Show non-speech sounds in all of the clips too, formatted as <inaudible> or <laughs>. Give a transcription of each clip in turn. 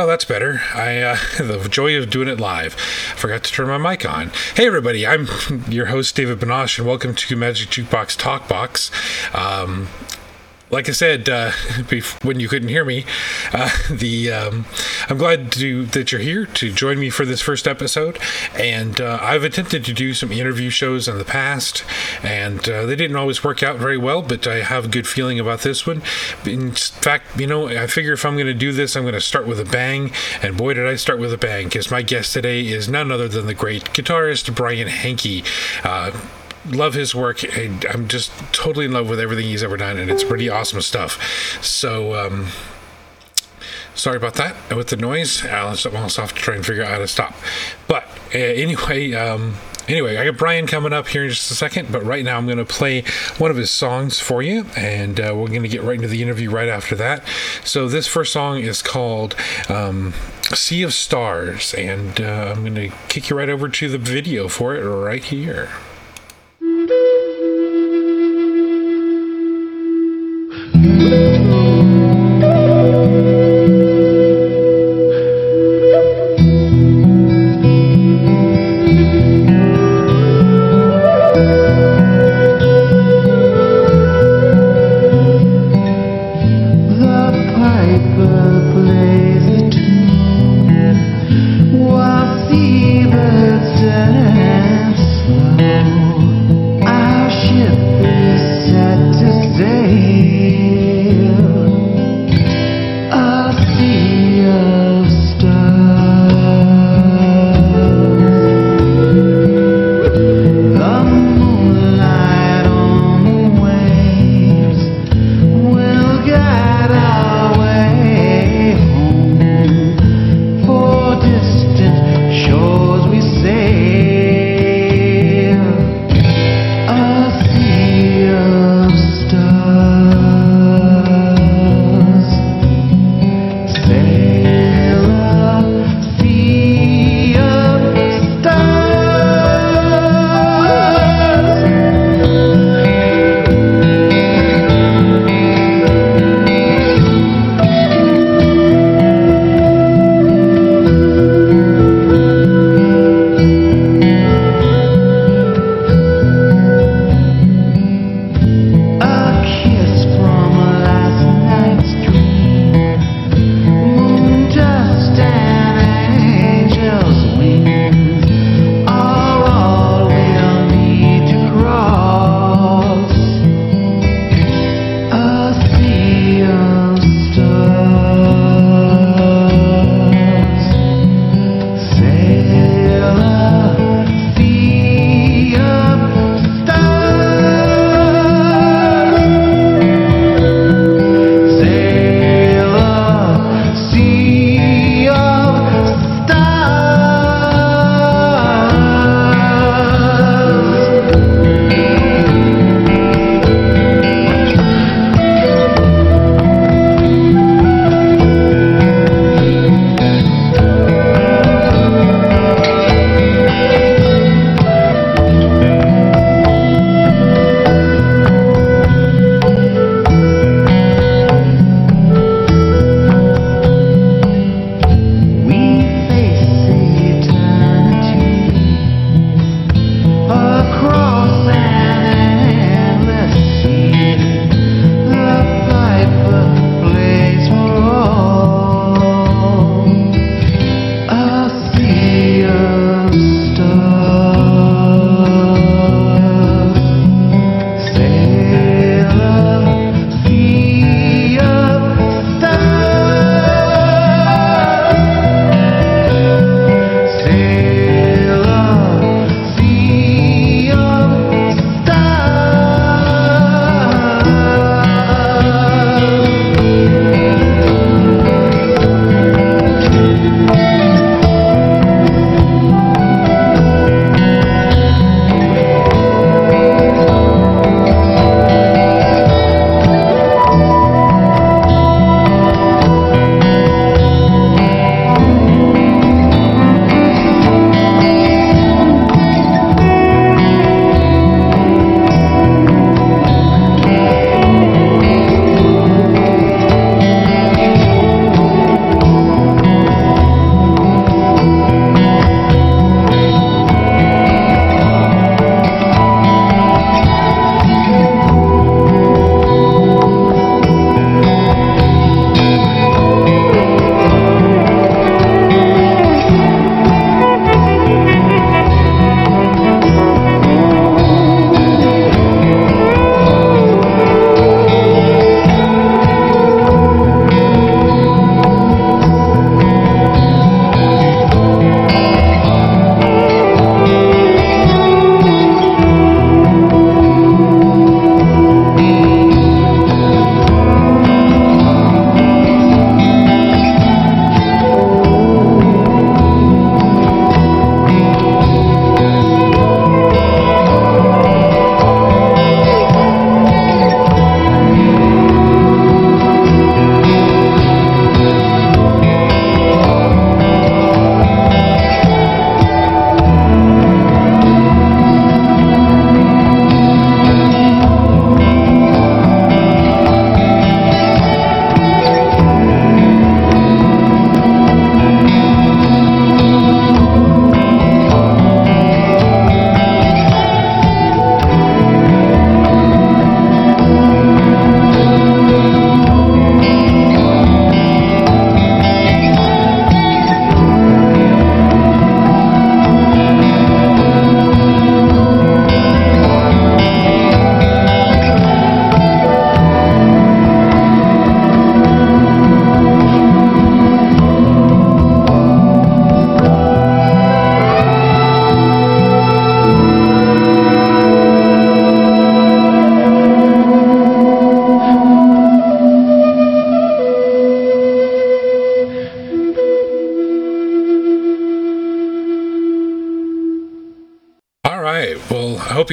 Well, that's better. I uh, <laughs> the joy of doing it live. Forgot to turn my mic on. Hey, everybody! I'm <laughs> your host David Binoche, and welcome to Magic Jukebox Talkbox. Um, like I said uh, <laughs> when you couldn't hear me, uh, <laughs> the um, I'm glad to, that you're here to join me for this first episode. And uh, I've attempted to do some interview shows in the past, and uh, they didn't always work out very well. But I have a good feeling about this one. In fact, you know, I figure if I'm going to do this, I'm going to start with a bang. And boy, did I start with a bang! Because my guest today is none other than the great guitarist Brian Henke uh, love his work. I'm just totally in love with everything he's ever done, and it's pretty awesome stuff. So, um, sorry about that with the noise. I'll, I'll have to try and figure out how to stop. But uh, anyway, um, anyway, I got Brian coming up here in just a second, but right now I'm going to play one of his songs for you, and uh, we're going to get right into the interview right after that. So this first song is called um, "Sea of Stars," and uh, I'm going to kick you right over to the video for it right here.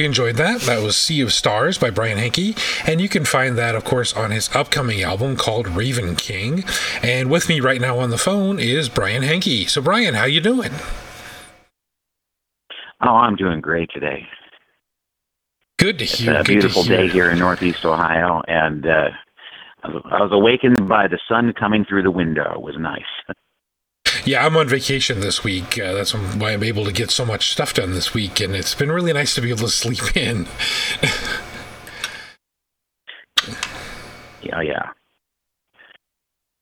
Enjoyed that. That was Sea of Stars by Brian Henke. And you can find that, of course, on his upcoming album called Raven King. And with me right now on the phone is Brian Henke. So, Brian, how you doing? Oh, I'm doing great today. Good to hear. It's a beautiful day here in Northeast Ohio, and uh, I was awakened by the sun coming through the window. It was nice. <laughs> Yeah, I'm on vacation this week. Uh, that's why I'm able to get so much stuff done this week, and it's been really nice to be able to sleep <laughs> in. yeah, yeah.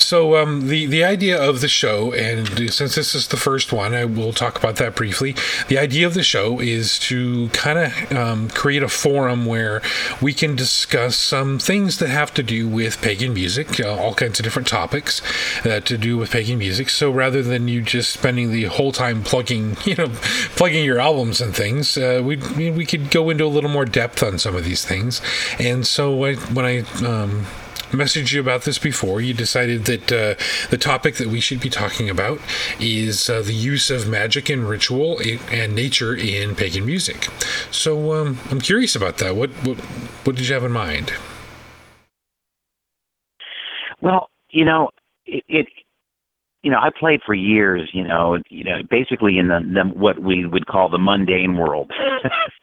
So um, the the idea of the show, and since this is the first one, I will talk about that briefly. The idea of the show is to kind of um, create a forum where we can discuss some things that have to do with pagan music, uh, all kinds of different topics uh, to do with pagan music. So rather than you just spending the whole time plugging, <laughs> you know, plugging your albums and things, uh, we we could go into a little more depth on some of these things. And so I, when I um, messaged you about this before. You decided that uh, the topic that we should be talking about is uh, the use of magic and ritual and nature in pagan music. So um, I'm curious about that. What, what what did you have in mind? Well, you know, it, it you know, I played for years, you know, you know, basically in the, the what we would call the mundane world. <laughs>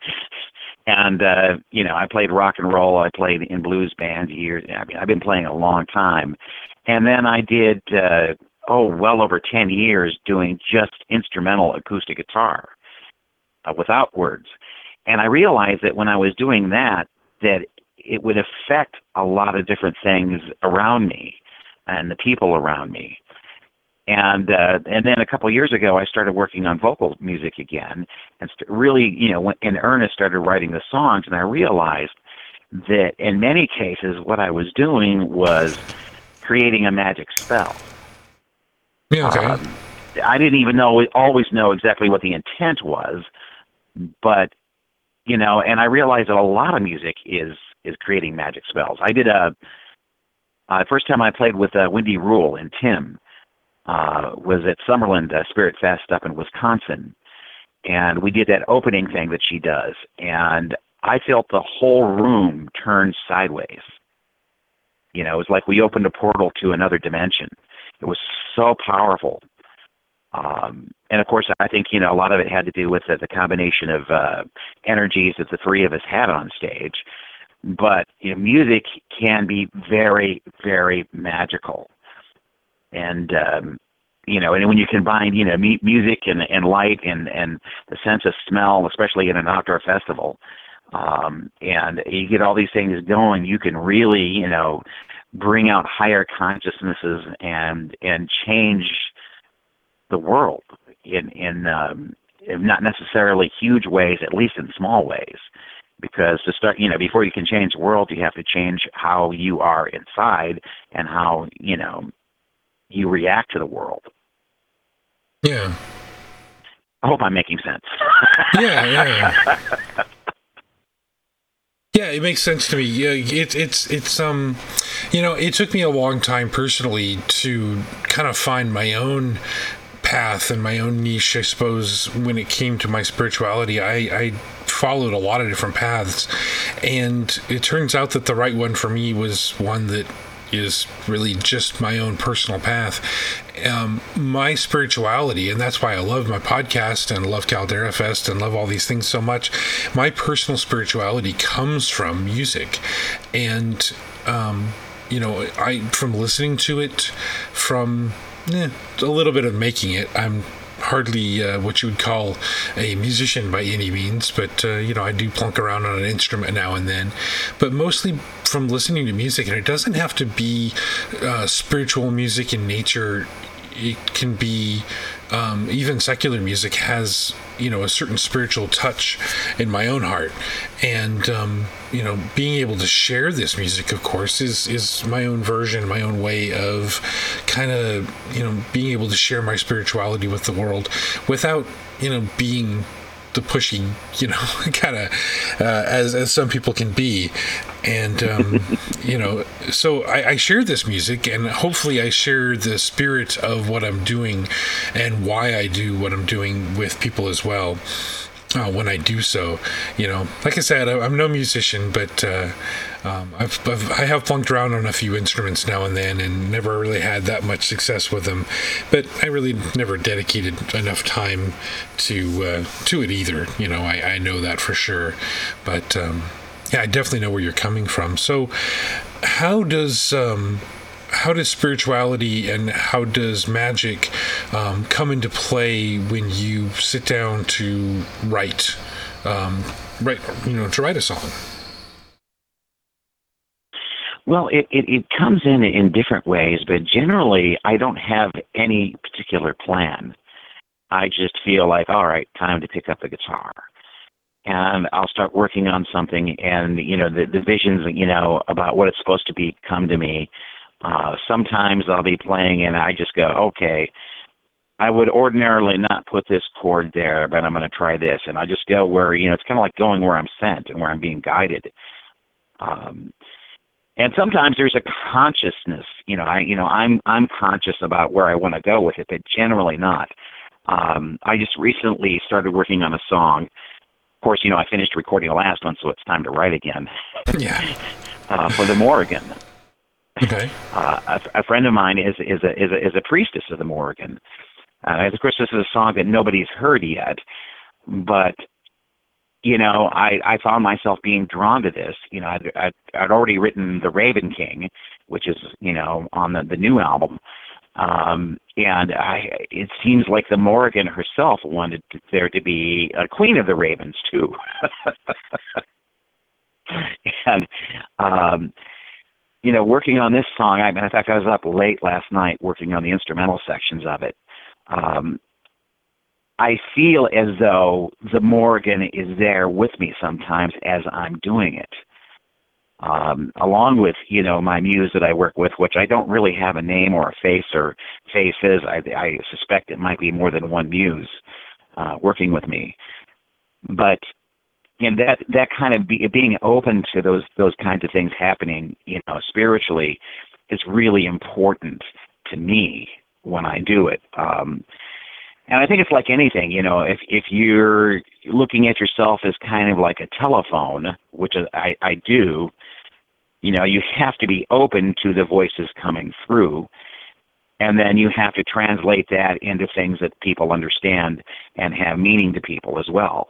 and uh you know i played rock and roll i played in blues bands years i mean i've been playing a long time. And then i did uh oh well over 10 years doing just instrumental acoustic guitar uh, without words. And i realized that when i was doing that that it would affect a lot of different things around me and the people around me and uh, and then a couple of years ago, I started working on vocal music again, and st- really, you know, in earnest, started writing the songs. And I realized that in many cases, what I was doing was creating a magic spell. Yeah, okay. Um, I didn't even know always know exactly what the intent was, but you know, and I realized that a lot of music is is creating magic spells. I did a uh, first time I played with uh, Wendy Rule and Tim uh, was at Summerland uh, Spirit Fest up in Wisconsin, and we did that opening thing that she does, and I felt the whole room turn sideways. You know, it was like we opened a portal to another dimension. It was so powerful. Um, and of course, I think you know a lot of it had to do with the, the combination of uh, energies that the three of us had on stage. But you know, music can be very, very magical and um, you know, and when you combine, you know, music and, and light and, and the sense of smell, especially in an outdoor festival, um, and you get all these things going, you can really, you know, bring out higher consciousnesses and and change the world in in, um, not necessarily huge ways, at least in small ways. Because to start, you know, before you can change the world, you have to change how you are inside and how you know you react to the world. Yeah. I hope I'm making sense. <laughs> yeah, yeah. <laughs> Yeah, it makes sense to me. Yeah, it's it's it's um, you know, it took me a long time personally to kind of find my own path and my own niche. I suppose when it came to my spirituality, I I followed a lot of different paths, and it turns out that the right one for me was one that is really just my own personal path. Um, my spirituality, and that's why I love my podcast and love Caldera Fest and love all these things so much. My personal spirituality comes from music, and um, you know, I from listening to it, from eh, a little bit of making it. I'm hardly uh, what you would call a musician by any means, but uh, you know, I do plunk around on an instrument now and then. But mostly from listening to music, and it doesn't have to be uh, spiritual music in nature. It can be um, even secular music has you know a certain spiritual touch in my own heart and um, you know being able to share this music of course is is my own version my own way of kind of you know being able to share my spirituality with the world without you know being the pushy, you know, <laughs> kind of uh, as as some people can be, and um, <laughs> you know, so I, I, share this music, and hopefully, I share the spirit of what I'm doing, and why I do what I'm doing with people as well. Uh, when I do so. You know, like I said, I, am no musician, but uh, um, I've, I've I have around on a few instruments now and then, and never really had that much success with them. But I really never dedicated enough time to uh, to it either. You know, I, I know that for sure. But um, yeah, I definitely know where you're coming from. So, how does um, how does spirituality and how does magic um, come into play when you sit down to write, um, write, you know, to write a song? Well, it, it, it comes in in different ways, but generally, I don't have any particular plan. I just feel like, all right, time to pick up the guitar. And I'll start working on something, and you know the, the visions, you know, about what it's supposed to be come to me, uh, sometimes I'll be playing and I just go, okay, I would ordinarily not put this chord there, but I'm going to try this, and I just go where you know it's kind of like going where I'm sent and where I'm being guided. Um, and sometimes there's a consciousness, you know, I you know I'm I'm conscious about where I want to go with it, but generally not. Um, I just recently started working on a song. Of course, you know I finished recording the last one, so it's time to write again. yeah. <laughs> uh, for the Morrigan. Okay. <laughs> Uh, a, a, friend of mine is is a is a, is a priestess of the Morrigan. Uh, of course, this is a song that nobody's heard yet, but you know, I I found myself being drawn to this. You know, I'd I'd, I'd already written the Raven King, which is you know on the the new album, um, and I it seems like the Morrigan herself wanted there to be a Queen of the Ravens too. <laughs> and um you know, working on this song, I, in fact, I was up late last night working on the instrumental sections of it. Um, I feel as though the Morrigan is there with me sometimes as I'm doing it. Um, along with, you know, my muse that I work with, which I don't really have a name or a face or faces. I, I suspect it might be more than one muse uh, working with me. But and that that kind of be, being open to those those kinds of things happening, you know, spiritually, is really important to me when I do it. Um, and I think it's like anything, you know, if if you're looking at yourself as kind of like a telephone, which I I do, you know, you have to be open to the voices coming through. And then you have to translate that into things that people understand and have meaning to people as well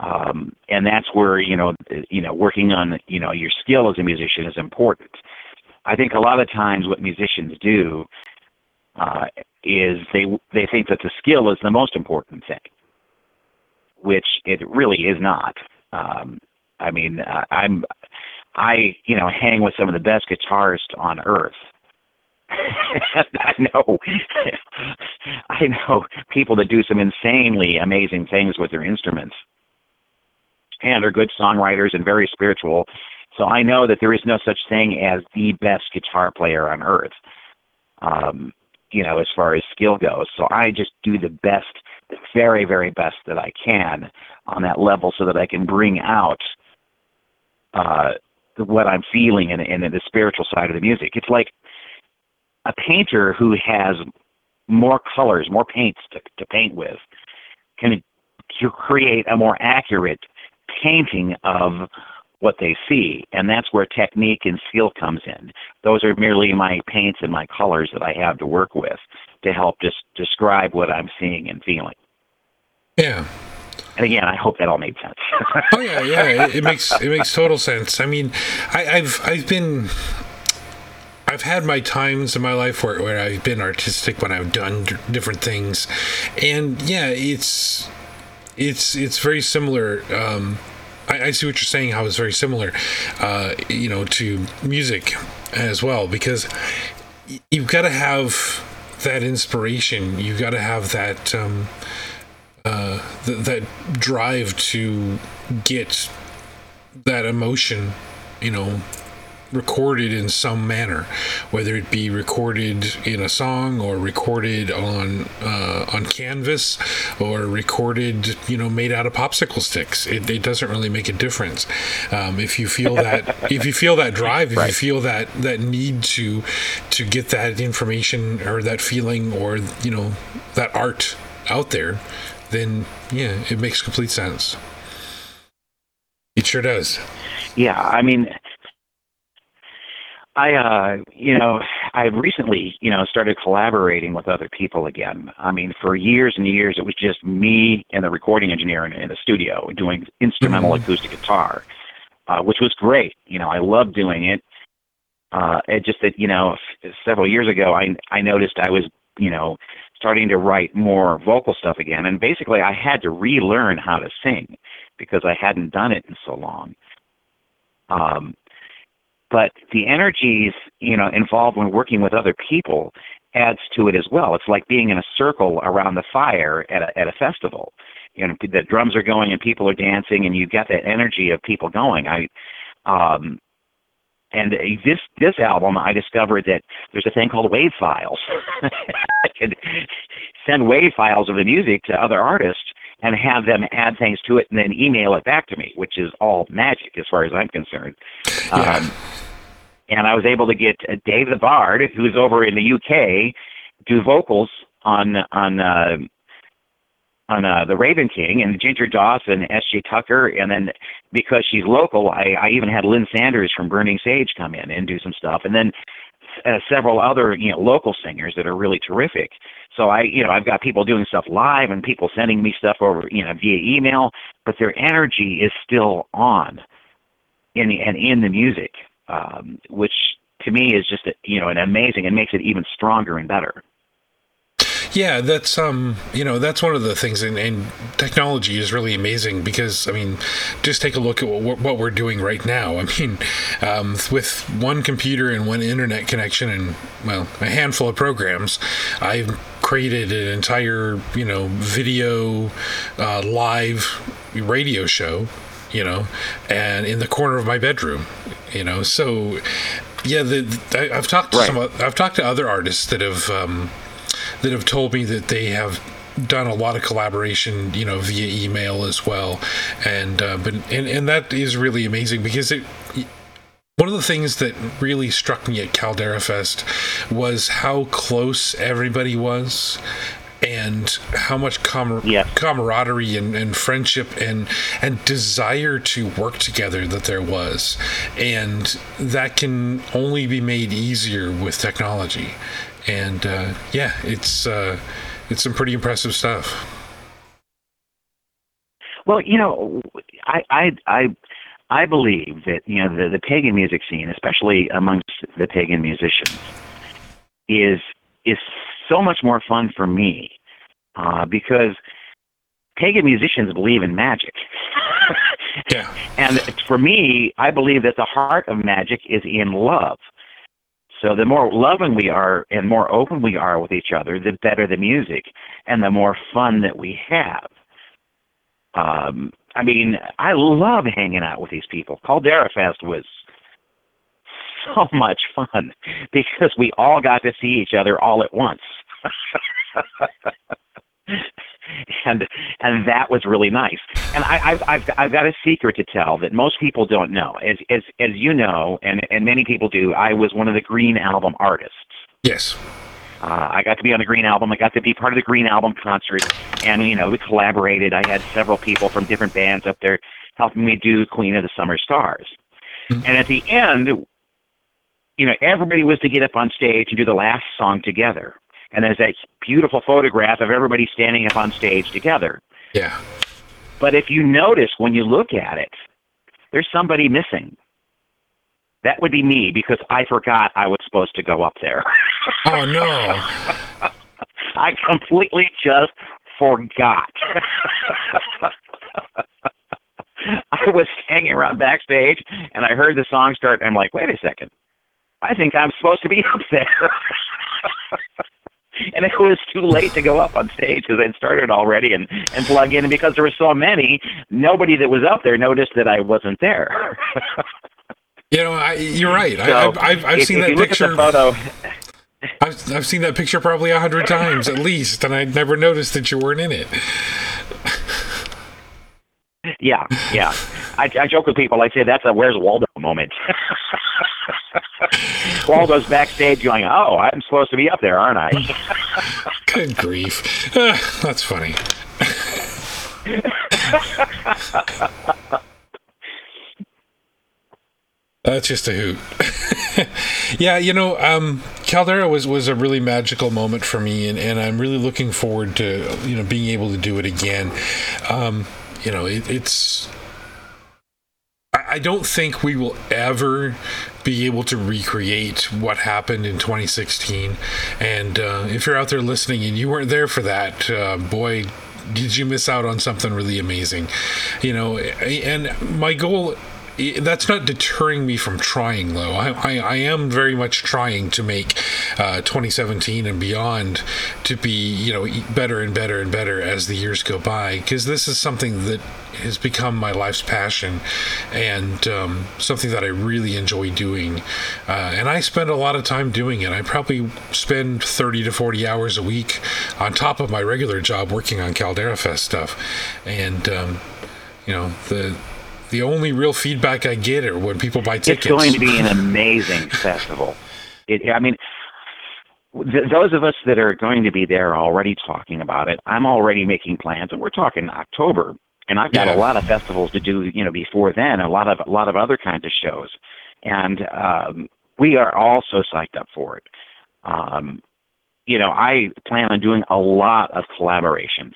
um, and that's where you know you know working on you know your skill as a musician is important. I think a lot of times what musicians do uh, is they they think that the skill is the most important thing, which it really is not. Um, I mean, uh, I'm I you know hang with some of the best guitarists on earth. <laughs> I know, <laughs> I know people that do some insanely amazing things with their instruments and are good songwriters and very spiritual. So I know that there is no such thing as the best guitar player on earth, um, you know, as far as skill goes. So I just do the best, the very, very best that I can on that level so that I can bring out uh, what I'm feeling and, in the spiritual side of the music. It's like a painter who has more colors, more paints to, to paint with, can create a more accurate painting of what they see. And that's where technique and skill comes in. Those are merely my paints and my colors that I have to work with to help just describe what I'm seeing and feeling. Yeah. And again, I hope that all made sense. oh yeah, yeah, it, it, makes it makes total sense. I mean, I, I've I've been I've had my times in my life where, where I've been artistic when I've done d- different things, and yeah, it's it's it's very similar. Um, I, I, see what you're saying. How it's very similar, uh, you know, to music as well, because you've got to have that inspiration. You've got to have that um, uh, th- that drive to get that emotion, you know, recorded in some manner, whether it be recorded in a song or recorded on uh, on canvas or recorded, you know, made out of popsicle sticks. It, it doesn't really make a difference. Um, if you feel that, <laughs> if you feel that drive, if right. you feel that that need to to get that information or that feeling or you know that art out there, then yeah, it makes complete sense. It sure does. Yeah, I mean, I, uh, you know, I've recently, you know, started collaborating with other people again. I mean, for years and years, it was just me and the recording engineer in, in the studio doing instrumental mm-hmm. acoustic guitar, uh, which was great. You know, I loved doing it. Uh, it just that, you know, several years ago, I, I noticed I was, you know, starting to write more vocal stuff again. And basically, I had to relearn how to sing because I hadn't done it in so long. Um, but the energies you know involved when working with other people adds to it as well. It's like being in a circle around the fire at a, at a festival. You know, the drums are going and people are dancing, and you get that energy of people going. I, um, and this this album, I discovered that there's a thing called wave files. <laughs> I could send wave files of the music to other artists and have them add things to it and then email it back to me, which is all magic as far as I'm concerned. Yeah. Um, and I was able to get uh, Damh the Bard, who's over in the UK, do vocals on on uh, on uh, the Raven King and Ginger Dawson, S.J. Tucker, and then because she's local, I, I even had Lynn Sanders from Burning Sage come in and do some stuff, and then uh, several other you know local singers that are really terrific. So I you know I've got people doing stuff live and people sending me stuff over you know via email, but their energy is still on in the, and in the music um, which to me is just you know an amazing and makes it even stronger and better. Yeah, that's um, you know, that's one of the things, and, and, technology is really amazing because I mean, just take a look at what, what we're doing right now. I mean, um, with one computer and one internet connection, and well, a handful of programs, I've created an entire you know video uh, live radio show you know, and in the corner of my bedroom, you know. So, yeah, the, I, have talked to right. some. I've talked to other artists that have um, that have told me that they have done a lot of collaboration, you know, via email as well, and uh, but and and that is really amazing because it. One of the things that really struck me at Caldera Fest was how close everybody was and how much com- yeah. camaraderie and, and, friendship and and desire to work together that there was. And that can only be made easier with technology. And uh, yeah it's uh, it's some pretty impressive stuff. Well you know i i i I believe that you know the, the pagan music scene, especially amongst the pagan musicians, is is so much more fun for me uh, because pagan musicians believe in magic. <laughs> yeah. <laughs> And for me, I believe that the heart of magic is in love. So the more loving we are and more open we are with each other, the better the music and the more fun that we have. Um, I mean, I love hanging out with these people. Caldera Fest was so <laughs> much fun because we all got to see each other all at once. <laughs> and and that was really nice. And I, I've I've I've got a secret to tell that most people don't know. As as as you know, and and many people do. I was one of the Green Album artists. Yes. Uh, I got to be on the Green Album. I got to be part of the Green Album concert, and you know we collaborated. I had several people from different bands up there helping me do Queen of the Summer Stars. Mm-hmm. And at the end, you know, everybody was to get up on stage and do the last song together and there's that beautiful photograph of everybody standing up on stage together. Yeah. But if you notice when you look at it, there's somebody missing. That would be me because I forgot I was supposed to go up there. Oh no. <laughs> I completely just forgot. <laughs> I was hanging around backstage and I heard the song start and I'm like, wait a second. I think I'm supposed to be up there. <laughs> <laughs> and it was too late to go up on stage because I'd started already and and plug in. And because there were so many, nobody that was up there noticed that I wasn't there. <laughs> you know, I, you're right. So I, I've, I've if, seen if that picture. photo. I've, I've seen that picture probably a hundred times at least, and I never noticed that you weren't in it. Yeah, yeah. I, I joke with people. I say that's a "Where's Waldo" moment. <laughs> Waldo's backstage going, "Oh, I'm supposed to be up there, aren't I?" Good grief, uh, <sighs> that's funny. That's just a hoot. <laughs> yeah, you know, um, Caldera was, was a really magical moment for me, and, and I'm really looking forward to you know being able to do it again. Um, you know, it, it's I don't think we will ever be able to recreate what happened in 2016. And uh, if you're out there listening and you weren't there for that, uh, boy, did you miss out on something really amazing. You know, and my goal that's not deterring me from trying though. I, I, I am very much trying to make uh, 2017 and beyond to be you know better and better and better as the years go by because this is something that has become my life's passion and um, something that I really enjoy doing. Uh, and I spend a lot of time doing it. I probably spend 30 to 40 hours a week on top of my regular job working on Caldera Fest stuff. And um, you know the the only real feedback I get are when people buy tickets. It's going to be an amazing <laughs> festival. It, I mean, th- those of us that are going to be there are already talking about it. I'm already making plans, and we're talking October. And I've got yeah. a lot of festivals to do, you know, before then. A lot of a lot of other kinds of shows, and um, we are all so psyched up for it. Um, you know, I plan on doing a lot of collaborations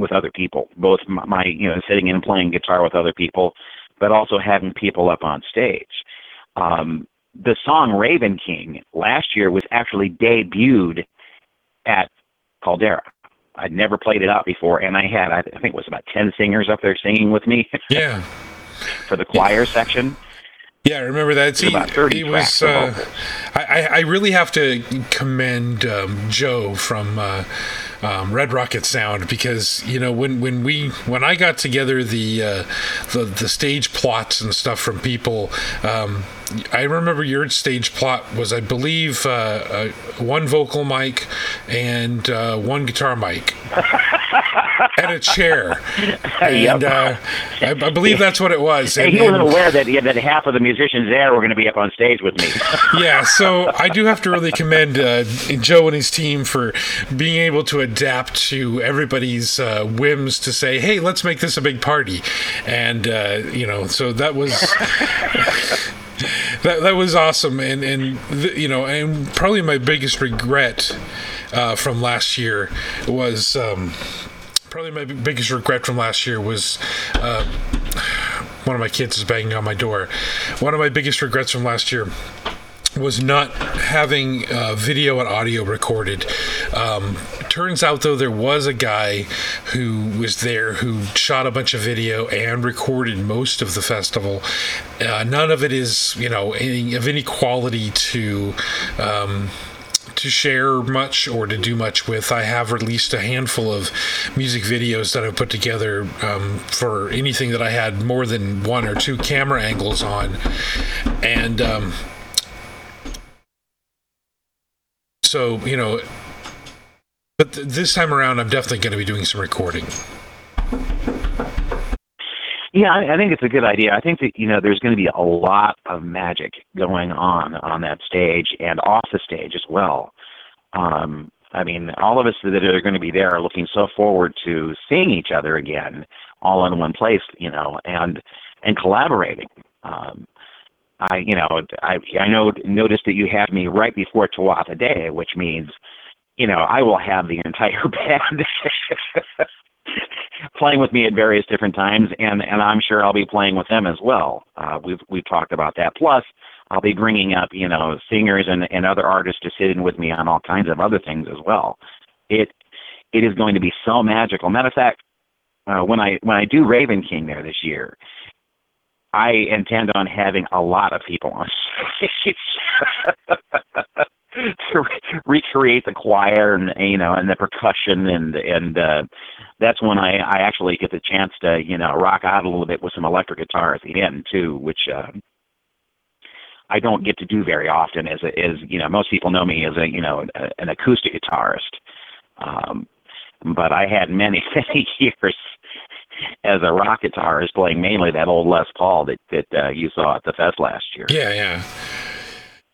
with other people, both my, my you know sitting in and playing guitar with other people, but also having people up on stage. Um, the song Raven King last year was actually debuted at Caldera. I'd never played it out before, and I had I think it was about ten singers up there singing with me. <laughs> Yeah. for the choir yeah. section. Yeah, I remember that. See, about 30 was. Uh, I, I really have to commend um, Joe from uh, um, Red Rocket Sound because you know when when we when I got together the uh, the the stage plots and stuff from people. Um, I remember your stage plot was, I believe, uh, uh, one vocal mic and uh, one guitar mic <laughs> and a chair. And yep. Uh, I, I, believe <laughs> that's what it was. And, he wasn't aware that, that half of the musicians there were going to be up on stage with me. <laughs> yeah, so I do have to really commend uh, Joe and his team for being able to adapt to everybody's uh, whims to say, hey, let's make this a big party. And, you know, so that was <laughs> that that was awesome, and and the, you know, and probably my biggest regret uh, from last year was. Um, probably my biggest regret from last year was uh, one of my kids is banging on my door. One of my biggest regrets from last year was not having uh, video and audio recorded. Um, turns out, though, there was a guy who was there who shot a bunch of video and recorded most of the festival. Uh, none of it is, you know, any, of any quality to. Um, to share much or to do much with. I have released a handful of music videos that I've put together um, for anything that I had more than one or two camera angles on. And um, So, you know, but th- this time around, I'm definitely going to be doing some recording. Yeah, I, I think it's a good idea. I think that you know there's going to be a lot of magic going on on that stage and off the stage as well. Um, I mean, all of us that are going to be there are looking so forward to seeing each other again, all in one place, you know, and and collaborating. Um, I, you know, I I know noticed that you had me right before Tuatha Dea, which means, you know, I will have the entire <laughs> band <laughs> playing with me at various different times, and and I'm sure I'll be playing with them as well. Uh, we've we've talked about that. Plus, I'll be bringing up you know singers and and other artists to sit in with me on all kinds of other things as well. It it is going to be so magical. Matter of fact, uh, when I when I do Raven King there this year, I intend on having a lot of people on stage <laughs> to re- recreate the choir and you know and the percussion and and uh, that's when I I actually get the chance to you know rock out a little bit with some electric guitar at the end too, which uh, I don't get to do very often. As a, as you know, most people know me as a you know an acoustic guitarist, um, but I had many <laughs> many years as a rock guitarist playing mainly that old Les Paul that that uh, you saw at the fest last year. Yeah, yeah,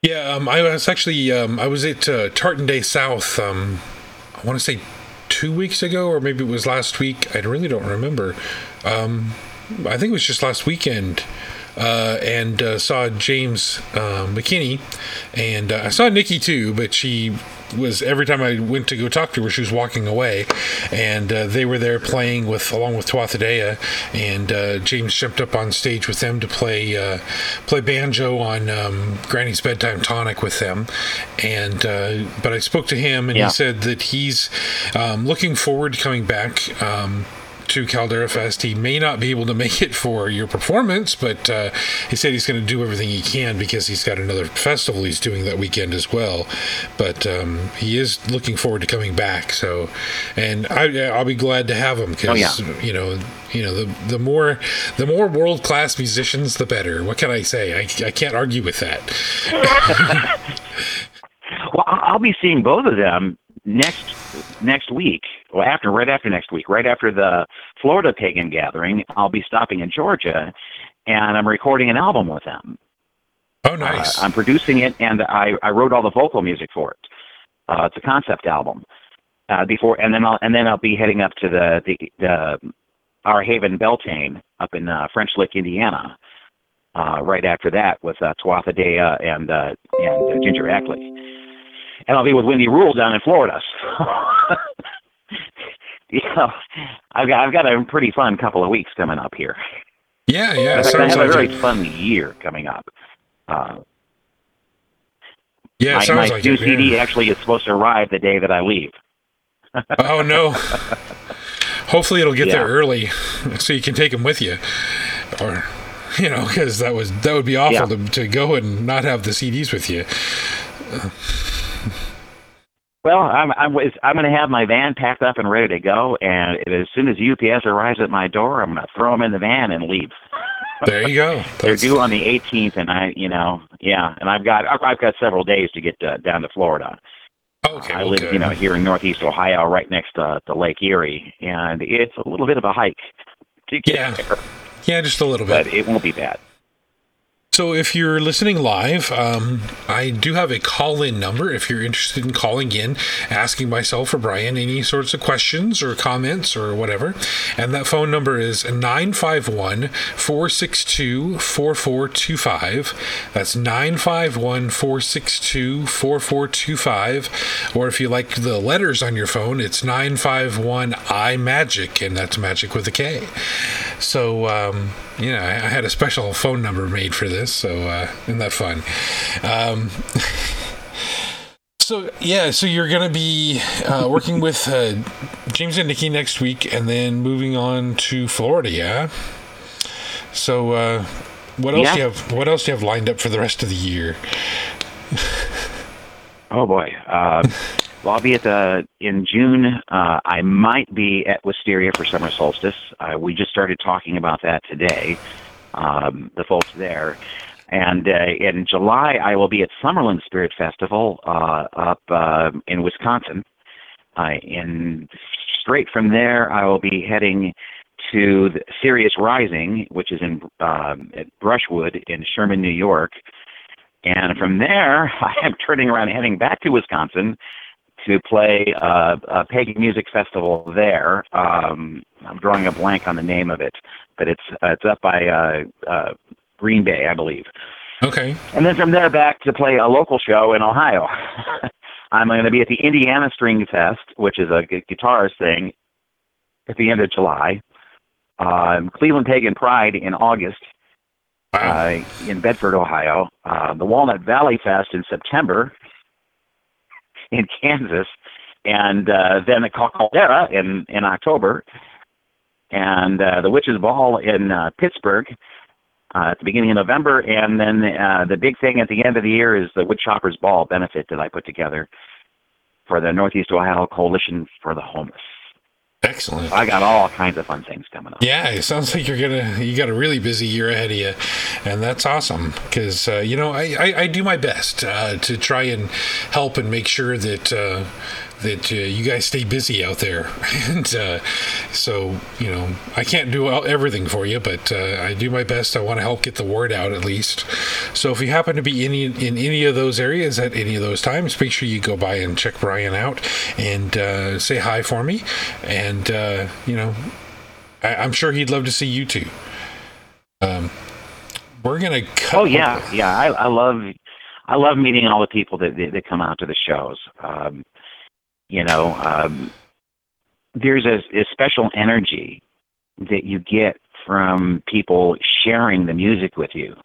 yeah. Um, I was actually um, I was at uh, Tartan Day South. Um, I want to say two weeks ago, or maybe it was last week. I really don't remember. Um, I think it was just last weekend. uh, and uh, saw James uh, McKinney, and uh, I saw Nikki too, but she was every time I went to go talk to her, she was walking away, and uh, they were there playing with along with Tuatha and uh, James jumped up on stage with them to play uh, play banjo on um, Granny's bedtime tonic with them, and uh, but I spoke to him and Yeah. he said that he's um, looking forward to coming back. Um, to Caldera Fest. He may not be able to make it for your performance, but uh, he said he's going to do everything he can because he's got another festival he's doing that weekend as well. But um, he is looking forward to coming back. So, and I, I'll be glad to have him because Oh, yeah. you know, you know, the the more the more world class musicians, the better. What can I say? I, I can't argue with that. <laughs> Well, I- I'll be seeing both of them next next week. Well, after right after next week, right after the Florida Pagan Gathering, I'll be stopping in Georgia, and I'm recording an album with them. Oh, nice. Uh, I'm producing it, and I I wrote all the vocal music for it. Uh, it's a concept album. Uh, before, and then I'll and then I'll be heading up to the the, the Our Haven Beltane up in uh, French Lick, Indiana. Uh, right after that, with uh, Tuatha Dea and uh, and uh, Ginger Ackley, and I'll be with Wendy Rule down in Florida. <laughs> you know, I've got I've got a pretty fun couple of weeks coming up here. yeah, yeah. Fact, I have a very it. fun year coming up. Uh, Yeah, my sounds my like new it. yeah. CD actually is supposed to arrive the day that I leave. <laughs> Oh no. Hopefully it'll get there early, so you can take them with you, or you know, because that was that would be awful Yeah. to, to go and not have the CDs with you. Well, I'm I'm I'm going to have my van packed up and ready to go, and as soon as UPS arrives at my door, I'm going to throw them in the van and leave. There you go. <laughs> They're due on the 18th, and I, you know, yeah, and I've got I've got several days to get uh, down to Florida. okay, I well, live, good. you know, here in Northeast Ohio, right next to, to Lake Erie, and it's a little bit of a hike to get Yeah. there, yeah, just a little bit. but it won't be bad. So if you're listening live, um, I do have a call-in number. If you're interested in calling in, asking myself or Brian any sorts of questions or comments or whatever, and that phone number is 951-462-4425. That's 951-462-4425. Or if you like the letters on your phone, it's 951-I-MAGIC, and that's magic with a K. So, um, you know, I, I had a special phone number made for this, so uh, isn't that fun? Um, <laughs> so yeah, so you're gonna be uh, working with uh, James and Nikki next week, and then moving on to Florida. Yeah. So uh, what else do you have? What else do you have lined up for the rest of the year? <laughs> Oh boy. Uh, well, I'll be at the in June. Uh, I might be at Wisteria for summer solstice. Uh, we just started talking about that today. Um, the folks there, and uh, in July I will be at Summerland Spirit Festival uh, up uh, in Wisconsin. Uh, and straight from there, I will be heading to the Sirius Rising, which is in um, at Brushwood in Sherman, New York. And from there, <laughs> I am turning around, heading back to Wisconsin to play uh, a pagan music festival there. Um, I'm drawing a blank on the name of it, but it's uh, it's up by uh, uh, Green Bay, I believe. Okay. And then from there back to play a local show in Ohio. <laughs> I'm going to be at the Indiana String Fest, which is a gu- guitarist thing, at the end of July. Um, Cleveland Pagan Pride in August Wow. uh, in Bedford, Ohio. Uh, the Walnut Valley Fest in September in Kansas, and uh, then the Caldera in in October, and uh, the Witches Ball in uh, Pittsburgh uh, at the beginning of November, and then uh, the big thing at the end of the year is the Woodchoppers Ball benefit that I put together for the Northeast Ohio Coalition for the Homeless. Excellent. I got all kinds of fun things coming up. Yeah, it sounds like you're gonna you got a really busy year ahead of you, and that's awesome because uh, you know I, I, I do my best uh, to try and help and make sure that uh, that uh, you guys stay busy out there, <laughs> and uh, so you know I can't do all, everything for you, but uh, I do my best. I want to help get the word out at least. So if you happen to be any in any of those areas at any of those times, make sure you go by and check Brian out and uh, say hi for me, and uh, you know I, I'm sure he'd love to see you too. Um, we're gonna cut. Oh yeah, yeah. I, I love I love meeting all the people that that, that come out to the shows. Um, you know, um, there's a, a special energy that you get from people sharing the music with you.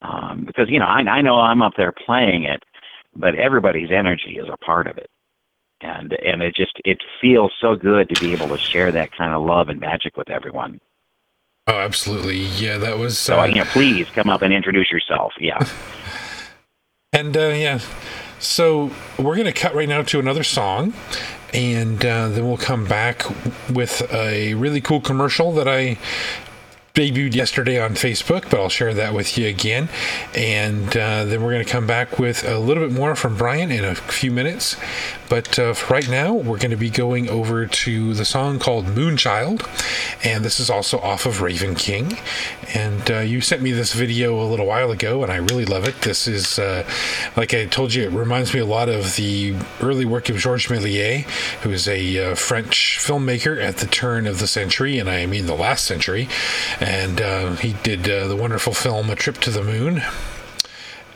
Um, because you know, I, I know I'm up there playing it, but everybody's energy is a part of it, and and it just it feels so good to be able to share that kind of love and magic with everyone. Oh, absolutely. Yeah, that was. So, uh, you know, please come up and introduce yourself. Yeah. <laughs> and uh, yeah, so we're going to cut right now to another song, and uh, then we'll come back with a really cool commercial that I debuted yesterday on Facebook, but I'll share that with you again. And uh, then we're going to come back with a little bit more from Brian in a few minutes. But uh, right now, we're going to be going over to the song called Moonchild. And this is also off of Raven King. And uh, you sent me this video a little while ago, and I really love it. This is, uh, like I told you, it reminds me a lot of the early work of Georges Méliès, who is a uh, French filmmaker at the turn of the century, and I mean the last century uh, he did uh, the wonderful film A Trip to the Moon.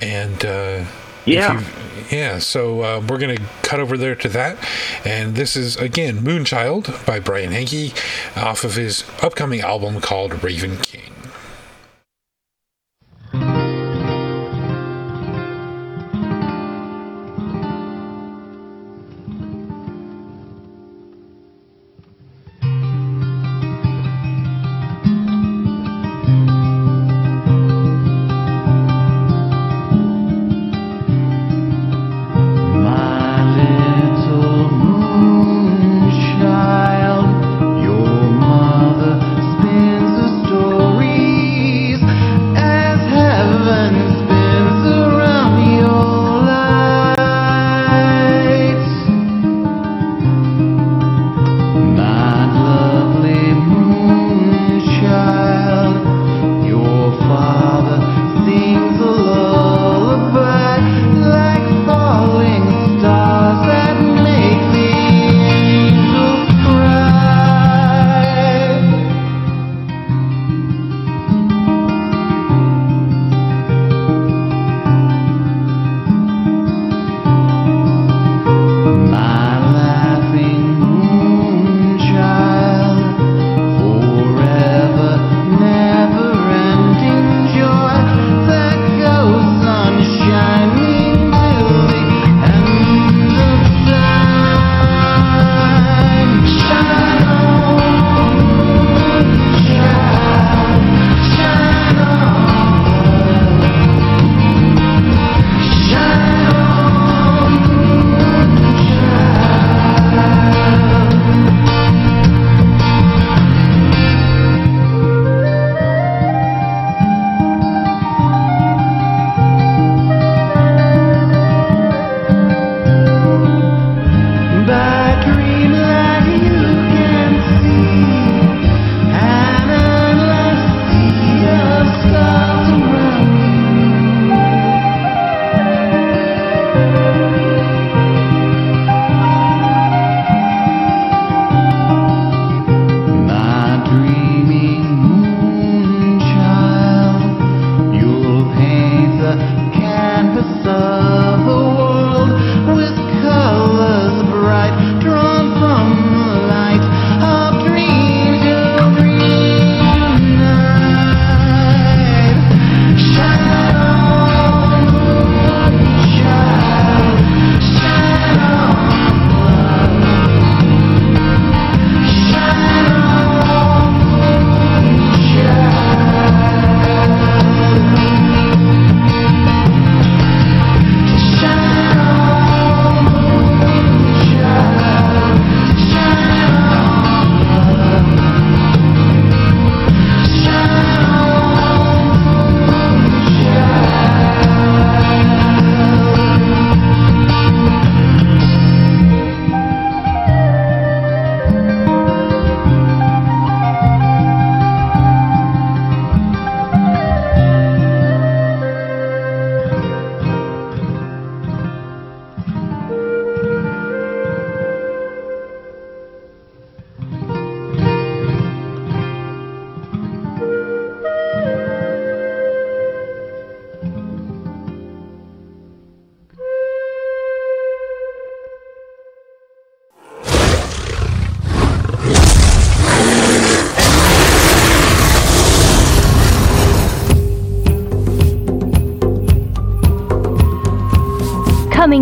And uh, yeah, yeah. So uh, we're gonna cut over there to that, and this is again Moonchild by Brian Henke, off of his upcoming album called Raven King.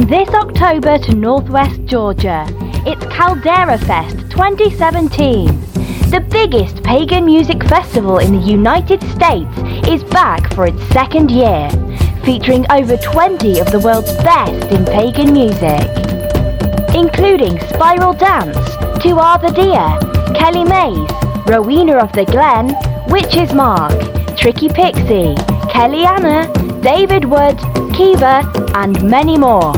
This October to Northwest Georgia. It's Caldera Fest 2017. The biggest pagan music festival in the United States is back for its second year, featuring over 20 of the world's best in pagan music, including Spiral Dance, Tuatha Dea, Kelly Mays, Rowena of the Glen, Witch's Mark, Tricky Pixie, Kellianna, David Wood, Kiva, and many more.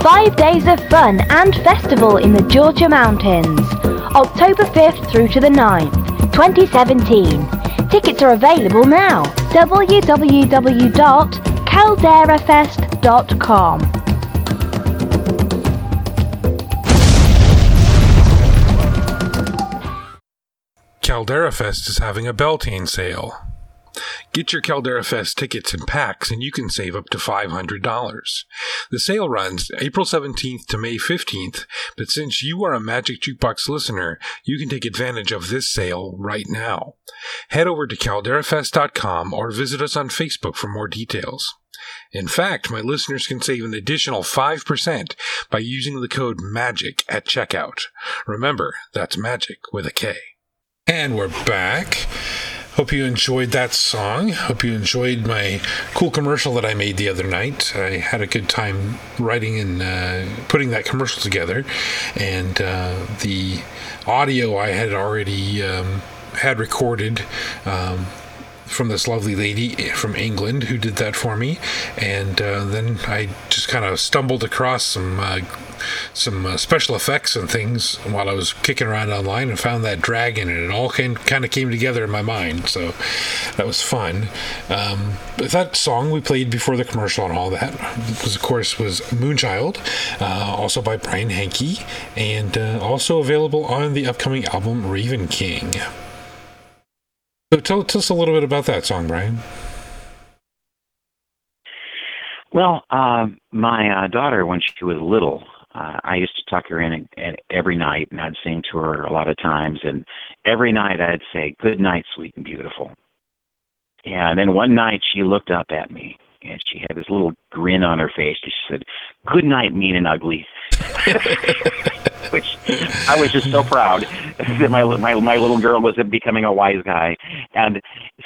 Five days of fun and festival in the Georgia Mountains. October 5th through to the 9th, 2017. Tickets are available now. www.calderafest.com. Caldera Fest is having a Beltane sale. Get your Caldera Fest tickets in packs and you can save up to $500. The sale runs April 17th to May 15th, but since you are a Magic Jukebox listener, you can take advantage of this sale right now. Head over to calderafest.com or visit us on Facebook for more details. In fact, my listeners can save an additional 5% by using the code MAGIC at checkout. Remember, that's magic with a K. And we're back. Hope you enjoyed that song. Hope you enjoyed my cool commercial that I made the other night. I had a good time writing and uh, putting that commercial together, and uh, the audio I had already um, had recorded. Um, from this lovely lady from England who did that for me, and uh, then I just kind of stumbled across some uh, some uh, special effects and things while I was kicking around online and found that dragon, and it all came, kind of came together in my mind. So that was fun. Um, but that song we played before the commercial and all that was, of course, was Moonchild, uh, also by Brian Henke, and uh, also available on the upcoming album Raven King. So tell, tell us a little bit about that song, Brian. Well, uh, my uh, daughter, when she was little, uh, I used to tuck her in and, and every night, and I'd sing to her a lot of times. And every night I'd say, "Good night, sweet and beautiful." And then one night she looked up at me, and she had this little grin on her face. And she said, "Good night, mean and ugly." <laughs> Which I was just so proud <laughs> that my my my little girl was becoming a wise guy, and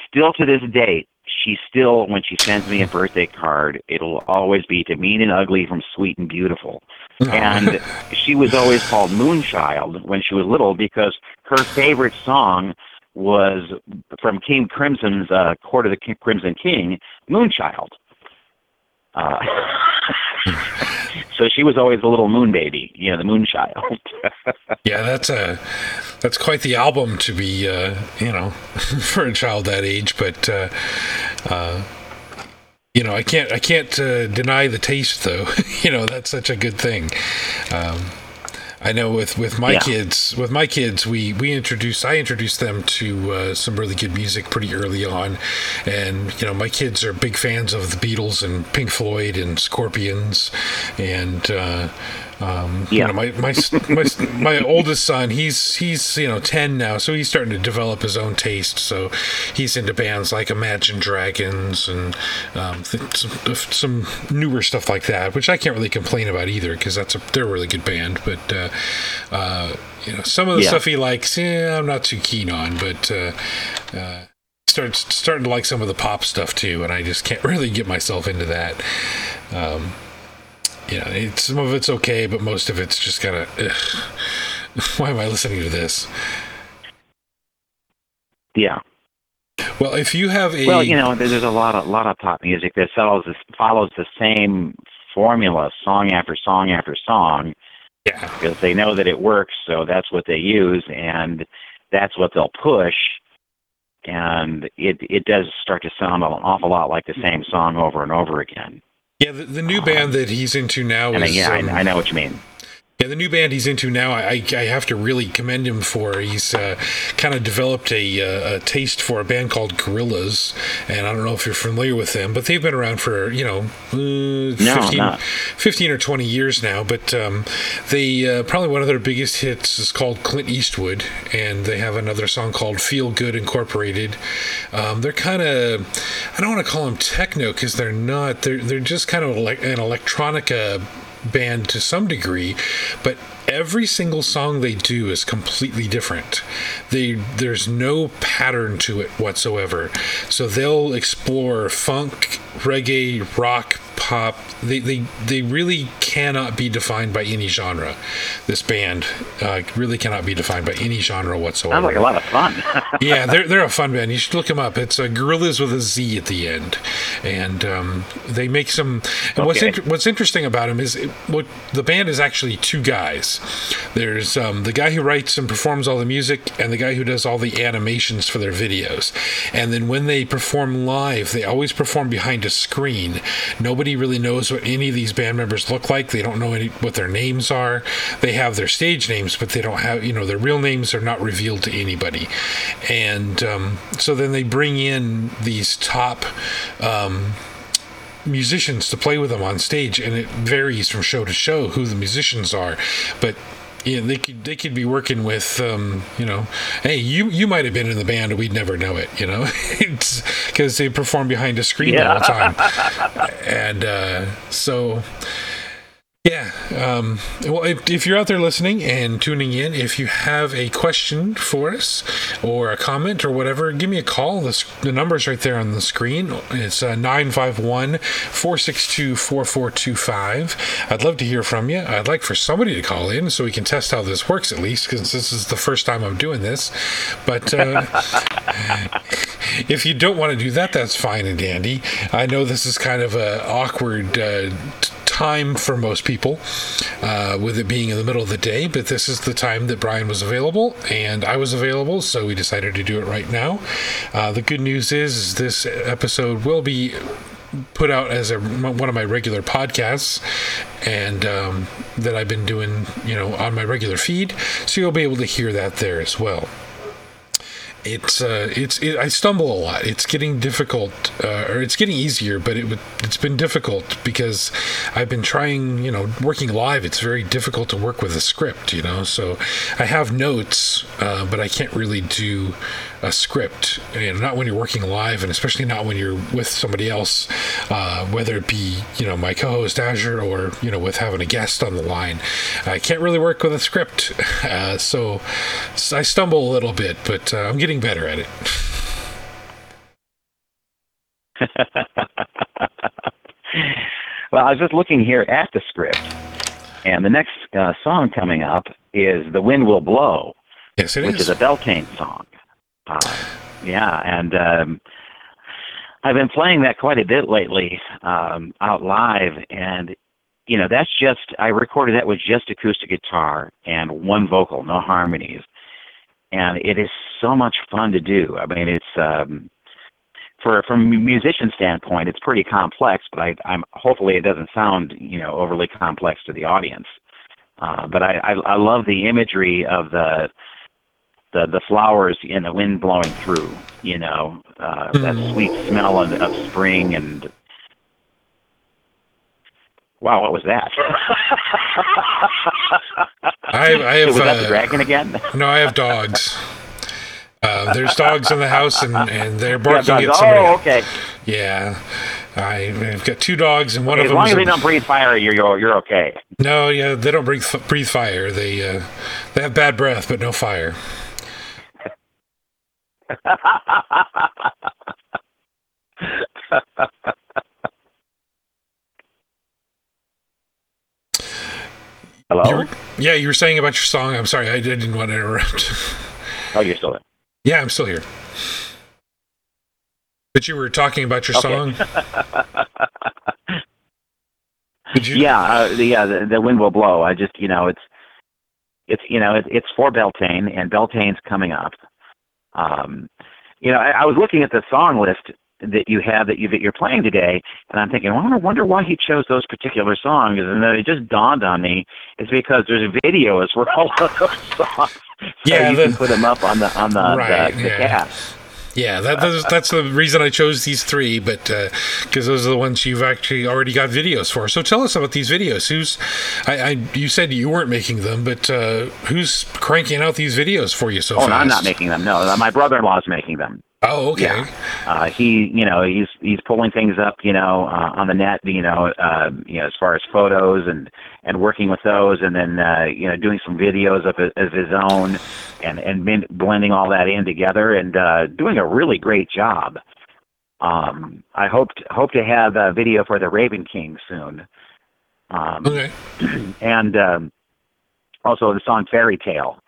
still to this day, she still when she sends me a birthday card, it'll always be to mean and ugly from sweet and beautiful. And she was always called Moonchild when she was little because her favorite song was from King Crimson's uh, Court of the Crimson King, Moonchild. Uh, <laughs> so she was always a little moon baby, you know, the moon child. <laughs> yeah, that's a that's quite the album to be, uh, you know, <laughs> for a child that age. But uh, uh, you know, I can't I can't uh, deny the taste though. you know, that's such a good thing. Um, I know with with my yeah. kids, with my kids, we we introduced I introduced them to uh, some really good music pretty early on, and you know my kids are big fans of the Beatles and Pink Floyd and Scorpions, and uh, um, yeah. You know, my, my, my, my oldest son, he's, he's, you know, 10 now, so he's starting to develop his own taste. So he's into bands like Imagine Dragons and um, some, some newer stuff like that, which I can't really complain about either because that's a, they're a really good band. But, uh, uh, you know, some of the yeah. stuff he likes, yeah, I'm not too keen on, but, uh, uh, starts starting to like some of the pop stuff too, and I just can't <laughs> really get myself into that. Um, yeah, it, some of it's okay, but most of it's just kind of. <laughs> Why am I listening to this? Yeah. Well, if you have a well, you know, there's a lot of lot of pop music that follows this, follows the same formula, song after song after song. Yeah. Because they know that it works, so that's what they use, and that's what they'll push. And it it does start to sound an awful lot like the same song over and over again. Yeah, the, the new band that he's into now is. yeah, um, I, I know what you mean. Yeah, the new band he's into now, I, I have to really commend him for. He's uh, kind of developed a, uh, a, taste for a band called Gorillaz, and I don't know if you're familiar with them, but they've been around for you know uh, 15, no, 15, or 20 years now. But um, they uh, probably one of their biggest hits is called Clint Eastwood, and they have another song called Feel Good Incorporated. Um, they're kind of I don't want to call them techno because they're not. They're they're just kind of like an electronica band to some degree, but every single song they do is completely different. They there's no pattern to it whatsoever. So they'll explore funk, reggae, rock, pop. They they, they really cannot be defined by any genre. This band uh, really cannot be defined by any genre whatsoever. Sounds like a lot of fun. <laughs> yeah, they're they're a fun band. You should look them up. It's uh, Gorillaz with a Z at the end, and um, they make some. And what's Okay. inter- what's interesting about them is it, what the band is actually two guys. There's um, the guy who writes and performs all the music, and the guy who does all the animations for their videos. And then when they perform live, they always perform behind a screen. Nobody really knows what any of these band members look like. They don't know any, what their names are. They have their stage names, but they don't have, you know, their real names are not revealed to anybody. And um, so then they bring in these top. Um, musicians to play with them on stage and it varies from show to show who the musicians are but yeah, they could they could be working with um, you know, hey, you you might have been in the band and we'd never know it, you know, <laughs> because they perform behind a screen Yeah. all the time, <laughs> and uh, so yeah. Um, well, if, if you're out there listening and tuning in, if you have a question for us or a comment or whatever, give me a call. The, the number's right there on the screen. It's uh, 951 462 4425. I'd love to hear from you. I'd like for somebody to call in so we can test how this works at least, because this is the first time I'm doing this. But. Uh, <laughs> if you don't want to do that, that's fine and dandy. I know this is kind of an awkward uh, t- time for most people, uh, with it being in the middle of the day. But this is the time that Brian was available and I was available, so we decided to do it right now. Uh, the good news is, is this episode will be put out as a one of my regular podcasts and um, that I've been doing you know on my regular feed so you'll be able to hear that there as well it's uh, it's it, I stumble a lot. It's getting difficult, uh, or it's getting easier, but it it's been difficult because I've been trying, you know, working live. It's very difficult to work with a script, you know. So I have notes, uh, but I can't really do a script, and not when you're working live, and especially not when you're with somebody else, uh, whether it be you know my co-host Azure or you know with having a guest on the line. I can't really work with a script, <laughs> uh, so, so I stumble a little bit, but uh, I'm getting better at it. well, I was just looking here at the script, and the next uh, song coming up is "The Wind Will Blow," Yes, it which is. is a Beltane song. Uh, yeah, and um, I've been playing that quite a bit lately um, out live, and you know that's just I recorded that with just acoustic guitar and one vocal, no harmonies, and it is so much fun to do. I mean, it's um, for from a musician standpoint, it's pretty complex, but I, I'm hopefully it doesn't sound you know overly complex to the audience. Uh, but I, I I love the imagery of the the the flowers and the wind blowing through. You know uh, that sweet smell of, of spring and. Wow, what was that? I, I <laughs> have was that the uh, dragon again? no, I have dogs. <laughs> Uh, there's dogs in the house, and, and they're barking at somebody. oh, okay. Yeah, I, I've got two dogs, and one Okay, of them. as long as they don't breathe fire, you're you're, you're okay. No, yeah, they don't breathe, breathe fire. They uh, they have bad breath, but no fire. <laughs> Hello. You were, yeah, you were saying about your song. I'm sorry, I didn't want to interrupt. oh, you're still there. Yeah, I'm still here. But you were talking about your Okay. song. <laughs> Did you? Yeah, uh, the, yeah, the, the wind will blow. I just, you know, it's, it's, you know, it, it's for Beltane, and Beltane's coming up. Um, you know, I, I was looking at the song list that you have that you that you're playing today, and I'm thinking, well, I wonder why he chose those particular songs. And then it just dawned on me, it's because there's videos for all <laughs> of those songs. <laughs> So Yeah, you the- can put them up on the on the Right, the, the yeah. cast. Yeah, that, that's, that's the reason I chose these three, but because those are the ones you've actually already got videos for. So tell us about these videos. Who's, I, I you said you weren't making them, but uh, who's cranking out these videos for you so Oh, fast? no, I'm not making them. No, my brother-in-law is making them. Oh, okay. Yeah. Uh, he, you know, he's he's pulling things up, you know, uh, on the net, you know, uh, you know, as far as photos and and working with those, and then uh, you know, doing some videos of his, of his own, and and blending all that in together, and uh, doing a really great job. Um, I hope to, hope to have a video for the Raven King soon. Um, okay. <clears throat> And um, also the song Fairy Tale.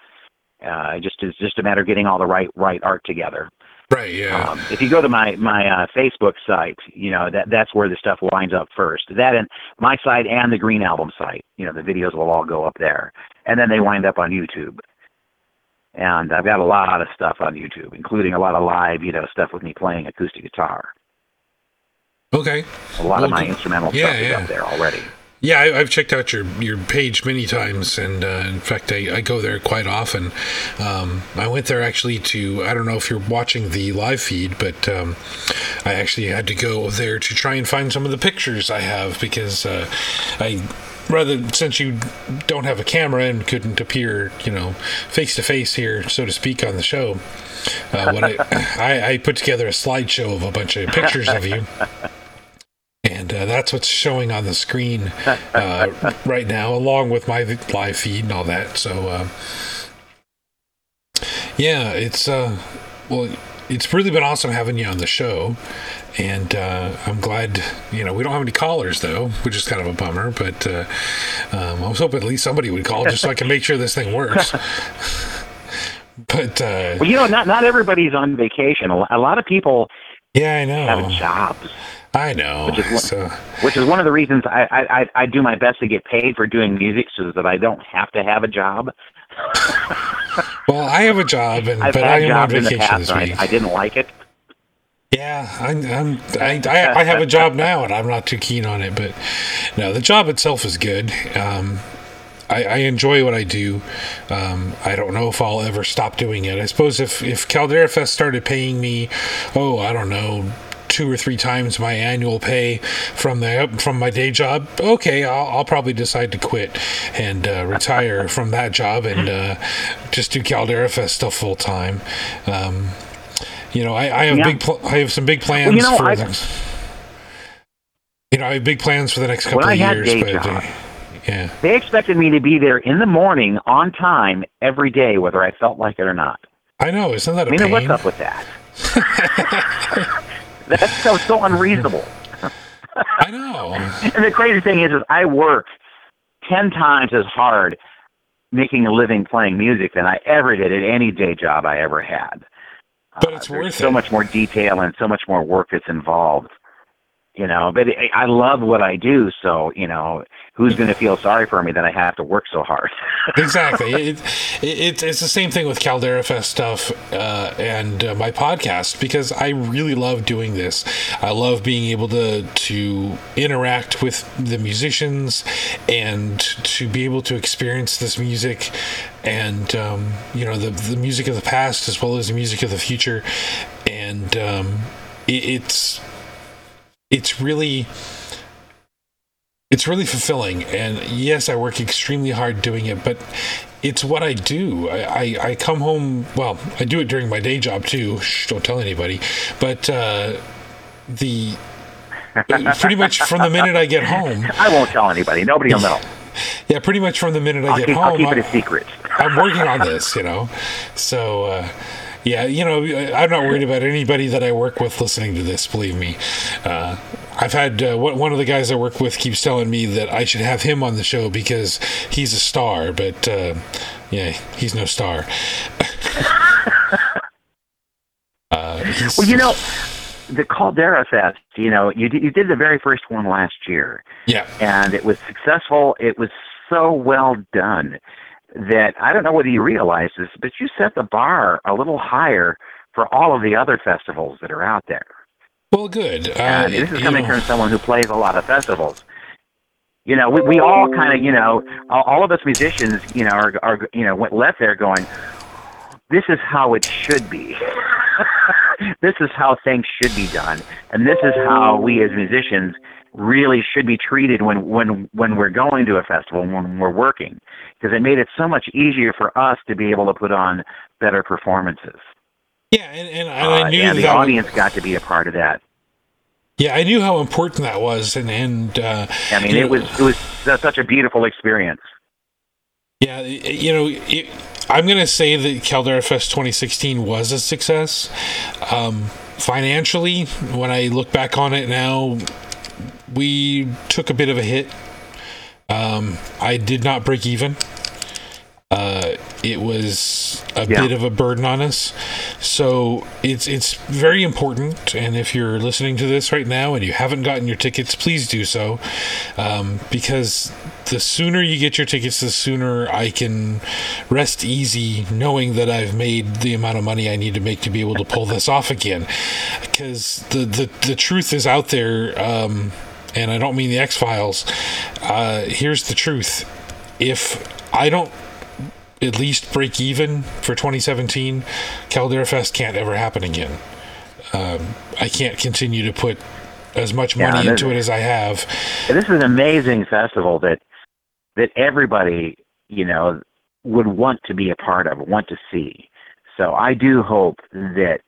Uh, just is just a matter of getting all the right right art together. Right. Yeah. Um, if you go to my my uh, Facebook site, you know that that's where the stuff winds up first. That and my site and the Green Album site. You know the videos will all go up there, and then they wind up on YouTube. And I've got a lot of stuff on YouTube, including a lot of live, you know, stuff with me playing acoustic guitar. Okay. A lot well, of my instrumental yeah, stuff is yeah. up there already. Yeah, I, have checked out your, your page many times, and uh, in fact, I, I go there quite often. Um, I went there actually to, I don't know if you're watching the live feed, but um, I actually had to go there to try and find some of the pictures I have because uh, I rather since you don't have a camera and couldn't appear, you know, face to face here, so to speak, on the show. Uh, what I, <laughs> I, I put together a slideshow of a bunch of pictures of you <laughs> and uh, that's what's showing on the screen uh, right now, along with my live feed and all that. So, uh, yeah, it's uh, well, it's really been awesome having you on the show, and uh, I'm glad. You know, we don't have any callers though, which is kind of a bummer. But uh, um, I was hoping at least somebody would call just so I can make sure this thing works. <laughs> but well, you know, not not everybody's on vacation. A lot of people. Yeah, I know. Have jobs. I know. Which is one, so. which is one of the reasons I, I, I do my best to get paid for doing music so that I don't have to have a job. <laughs> well, I have a job, and I've but I am on vacation this week. I, I, didn't like it. Yeah, I'm, I'm I, I, I, have a job now, and I'm not too keen on it. But no, the job itself is good. Um, I, I, enjoy what I do. Um, I don't know if I'll ever stop doing it. I suppose if if Caldera Fest started paying me, oh, I don't know, two or three times my annual pay from the from my day job, okay, I'll, I'll probably decide to quit and uh, retire from that job and uh, just do Caldera Fest stuff full time. Um, you know, I, I have yeah. big, pl- I have some big plans well, you know, for I, the, you know, I have big plans for the next couple of years. But, job, uh, yeah, they expected me to be there in the morning on time every day, whether I felt like it or not. I know, isn't that a I mean, pain? what's up with that? <laughs> <laughs> That's so, so unreasonable. I know. <laughs> and the crazy thing is, is I work ten times as hard making a living playing music than I ever did at any day job I ever had. But it's uh, worth so it. much more detail and so much more work that's involved. You know, but I love what I do, so you know, who's going to feel sorry for me that I have to work so hard? <laughs> exactly. It, it, it's the same thing with Caldera Fest stuff uh, and uh, my podcast because I really love doing this. I love being able to to interact with the musicians and to be able to experience this music and um, you know the the music of the past as well as the music of the future, and um, it, it's it's really it's really fulfilling. And yes, I work extremely hard doing it, but it's what I do. I, I, I come home, well, I do it during my day job too. Shh, don't tell anybody. But uh, the <laughs> pretty much from the minute I get home. I won't tell anybody. Nobody will know. <laughs> Yeah, pretty much from the minute I I'll get keep, home. I'll keep it a secret. I'm working on this, you know. So, uh, yeah, you know, I'm not worried about anybody that I work with listening to this. Believe me, uh, I've had uh, one of the guys I work with keeps telling me that I should have him on the show because he's a star, but uh, yeah, he's no star. <laughs> uh, well, you know, the Caldera Fest. You know, you you did the very first one last year. Yeah, and it was successful. It was so well done that I don't know whether you realize this, but you set the bar a little higher for all of the other festivals that are out there. Well, good. Uh, this is coming know. from someone who plays a lot of festivals. You know, we, we all kind of, you know, all, of us musicians, you know, are, are, you know, went left there going, this is how it should be. <laughs> this is how things should be done. And this is how we as musicians really should be treated when, when, when we're going to a festival, when we're working. Because it made it so much easier for us to be able to put on better performances. Yeah, and, and, I knew uh, and the audience got to be a part of that. Yeah, I knew how important that was, and and uh, I mean, it was it was such a beautiful experience. Yeah, you know, it, I'm going to say that Caldera Fest 2016 was a success. Um, financially, when I look back on it now, we took a bit of a hit. Um, I did not break even. Uh, it was a yeah. bit of a burden on us. So it's it's very important. And if you're listening to this right now and you haven't gotten your tickets, please do so, um, because the sooner you get your tickets, the sooner I can rest easy knowing that I've made the amount of money I need to make to be able to pull this off again. Because the the the truth is out there. Um, and I don't mean the X Files. Uh, here's the truth: if I don't at least break even for 2017, Caldera Fest can't ever happen again. Um, I can't continue to put as much money yeah, into it as I have. This is an amazing festival that that everybody, you know, would want to be a part of, want to see. So I do hope that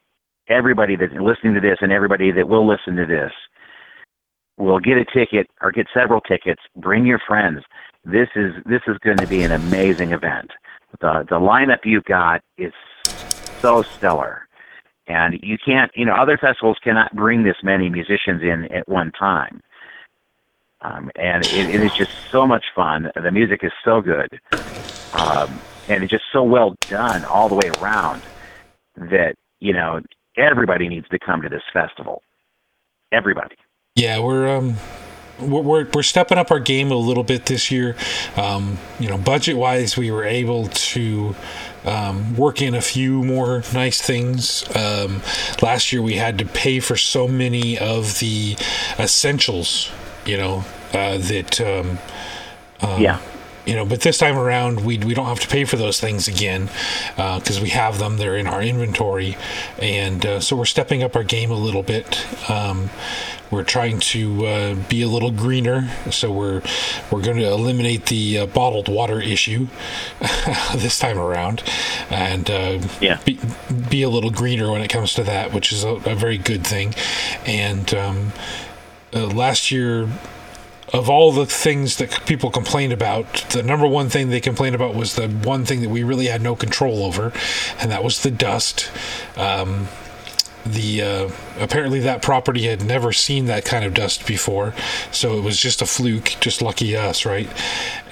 everybody that's listening to this and everybody that will listen to this will get a ticket or get several tickets. Bring your friends. This is this is going to be an amazing event the the lineup you've got is so stellar, and you can't you know other festivals cannot bring this many musicians in at one time. Um, and it, it is just so much fun. The music is so good, um, and it's just so well done all the way around that you know everybody needs to come to this festival. Everybody. Yeah, we're um, we're, we're stepping up our game a little bit this year. Um, you know, budget wise, we were able to um, work in a few more nice things. Um, last year, we had to pay for so many of the essentials, you know, uh, that. Um, um, yeah you know but this time around we, we don't have to pay for those things again because uh, we have them they're in our inventory and uh, so we're stepping up our game a little bit um, we're trying to uh, be a little greener so we're we're going to eliminate the uh, bottled water issue <laughs> this time around and uh, yeah. be, be a little greener when it comes to that which is a, a very good thing and um, uh, last year of all the things that people complained about, the number one thing they complained about was the one thing that we really had no control over, and that was the dust. Um, the uh, apparently that property had never seen that kind of dust before, so it was just a fluke. Just lucky us, right?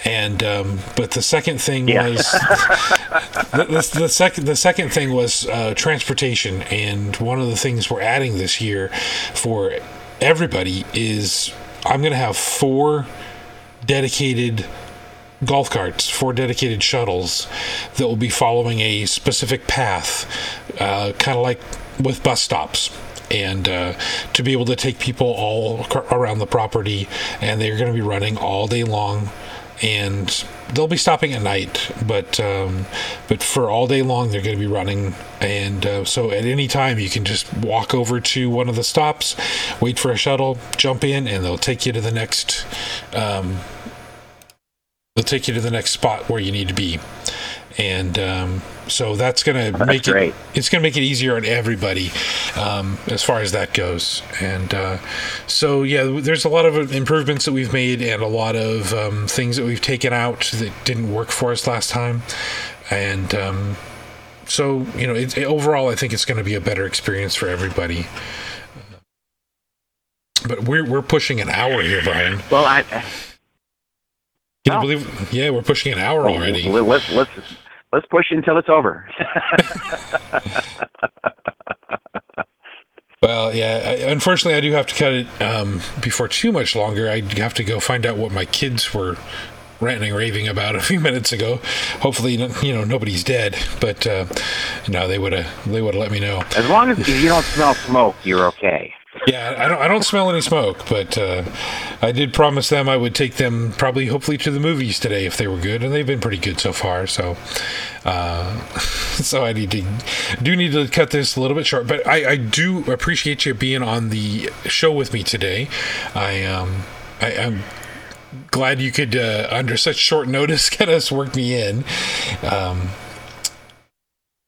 And um, but the second thing yeah. was <laughs> the, the, the, second the second thing was uh, transportation, and one of the things we're adding this year for everybody is I'm going to have four dedicated golf carts, four dedicated shuttles that will be following a specific path, uh, kind of like with bus stops. And uh, to be able to take people all around the property, and they're going to be running all day long and they'll be stopping at night, but um, but for all day long they're going to be running, and uh, so at any time you can just walk over to one of the stops, wait for a shuttle, jump in, and they'll take you to the next. Um, they'll take you to the next spot where you need to be, and um, so that's going to make great. it. It's going to make it easier on everybody um, as far as that goes. And uh, so yeah, there's a lot of improvements that we've made and a lot of um, things that we've taken out that didn't work for us last time. And um, so you know, it, it, overall, I think it's going to be a better experience for everybody. But we're we're pushing an hour here, Brian. Well, I. Can you believe? Yeah, we're pushing an hour already. Let's let's let's push until it's over. <laughs> <laughs> well, yeah. I, unfortunately, I do have to cut it um, before too much longer. I have to go find out what my kids were ranting raving about a few minutes ago. Hopefully, you know nobody's dead, but uh, no, they would have they would have let me know. As long as you don't smell smoke, you're okay. Yeah, I don't. I don't smell any smoke, but uh, I did promise them I would take them probably, hopefully, to the movies today if they were good, and they've been pretty good so far. So, uh, <laughs> so I need to do need to cut this a little bit short. But I, I do appreciate you being on the show with me today. I um, I, am glad you could, uh, under such short notice, <laughs> get us work me in. Um,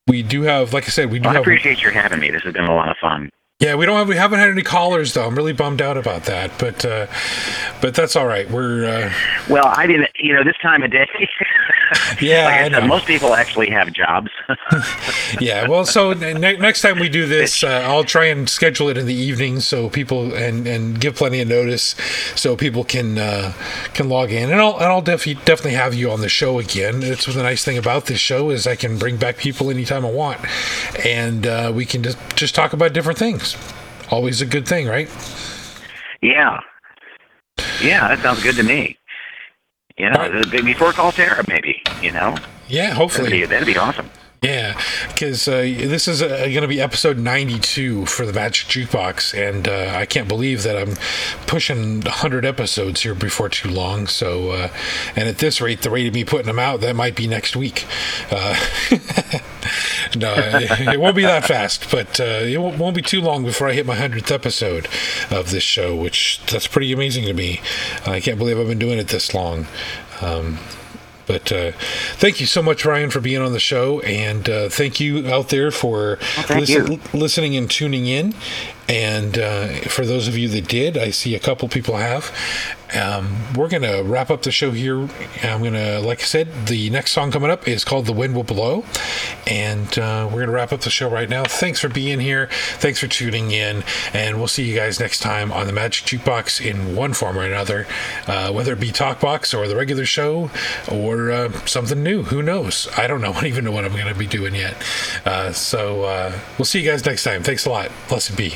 we do have, like I said, we do Well, I have. appreciate your having me. This has been a lot of fun. Yeah, we don't have we haven't had any callers though. I'm really bummed out about that, but uh, but that's all right. We're uh, Well, I didn't. You know, this time of day. <laughs> <laughs> Yeah, like I, I said, most people actually have jobs. <laughs> yeah. Well, so ne- next time we do this, uh, I'll try and schedule it in the evening so people and and give plenty of notice so people can uh, can log in, and I'll and I'll definitely definitely have you on the show again. It's the nice thing about this show is I can bring back people anytime I want, and uh, we can just just talk about different things. Always a good thing, right? yeah. Yeah, that sounds good to me. You know, before Caldera, maybe. You know, Yeah, that'd hopefully. be, that'd be awesome. Yeah, because uh, this is uh, going to be episode 92 for the Magic Jukebox, and uh, I can't believe that I'm pushing 100 episodes here before too long. So, uh, and at this rate, the rate of me putting them out, that might be next week. Uh, <laughs> no, it, it won't be that fast, but uh, it won't, won't be too long before I hit my 100th episode of this show, which that's pretty amazing to me. I can't believe I've been doing it this long. Um, but uh, thank you so much, Ryan, for being on the show, and uh, thank you out there for thank you. listening and tuning in. And uh, for those of you that did, I see a couple people have. Um, we're gonna wrap up the show here. I'm gonna, like I said, the next song coming up is called "The Wind Will Blow," and uh, we're gonna wrap up the show right now. Thanks for being here. Thanks for tuning in, and we'll see you guys next time on the Magic Jukebox in one form or another, uh, whether it be Talkbox or the regular show or uh, something new. Who knows? I don't know. <laughs> I don't even know what I'm gonna be doing yet. Uh, so uh, we'll see you guys next time. Thanks a lot. Blessed be.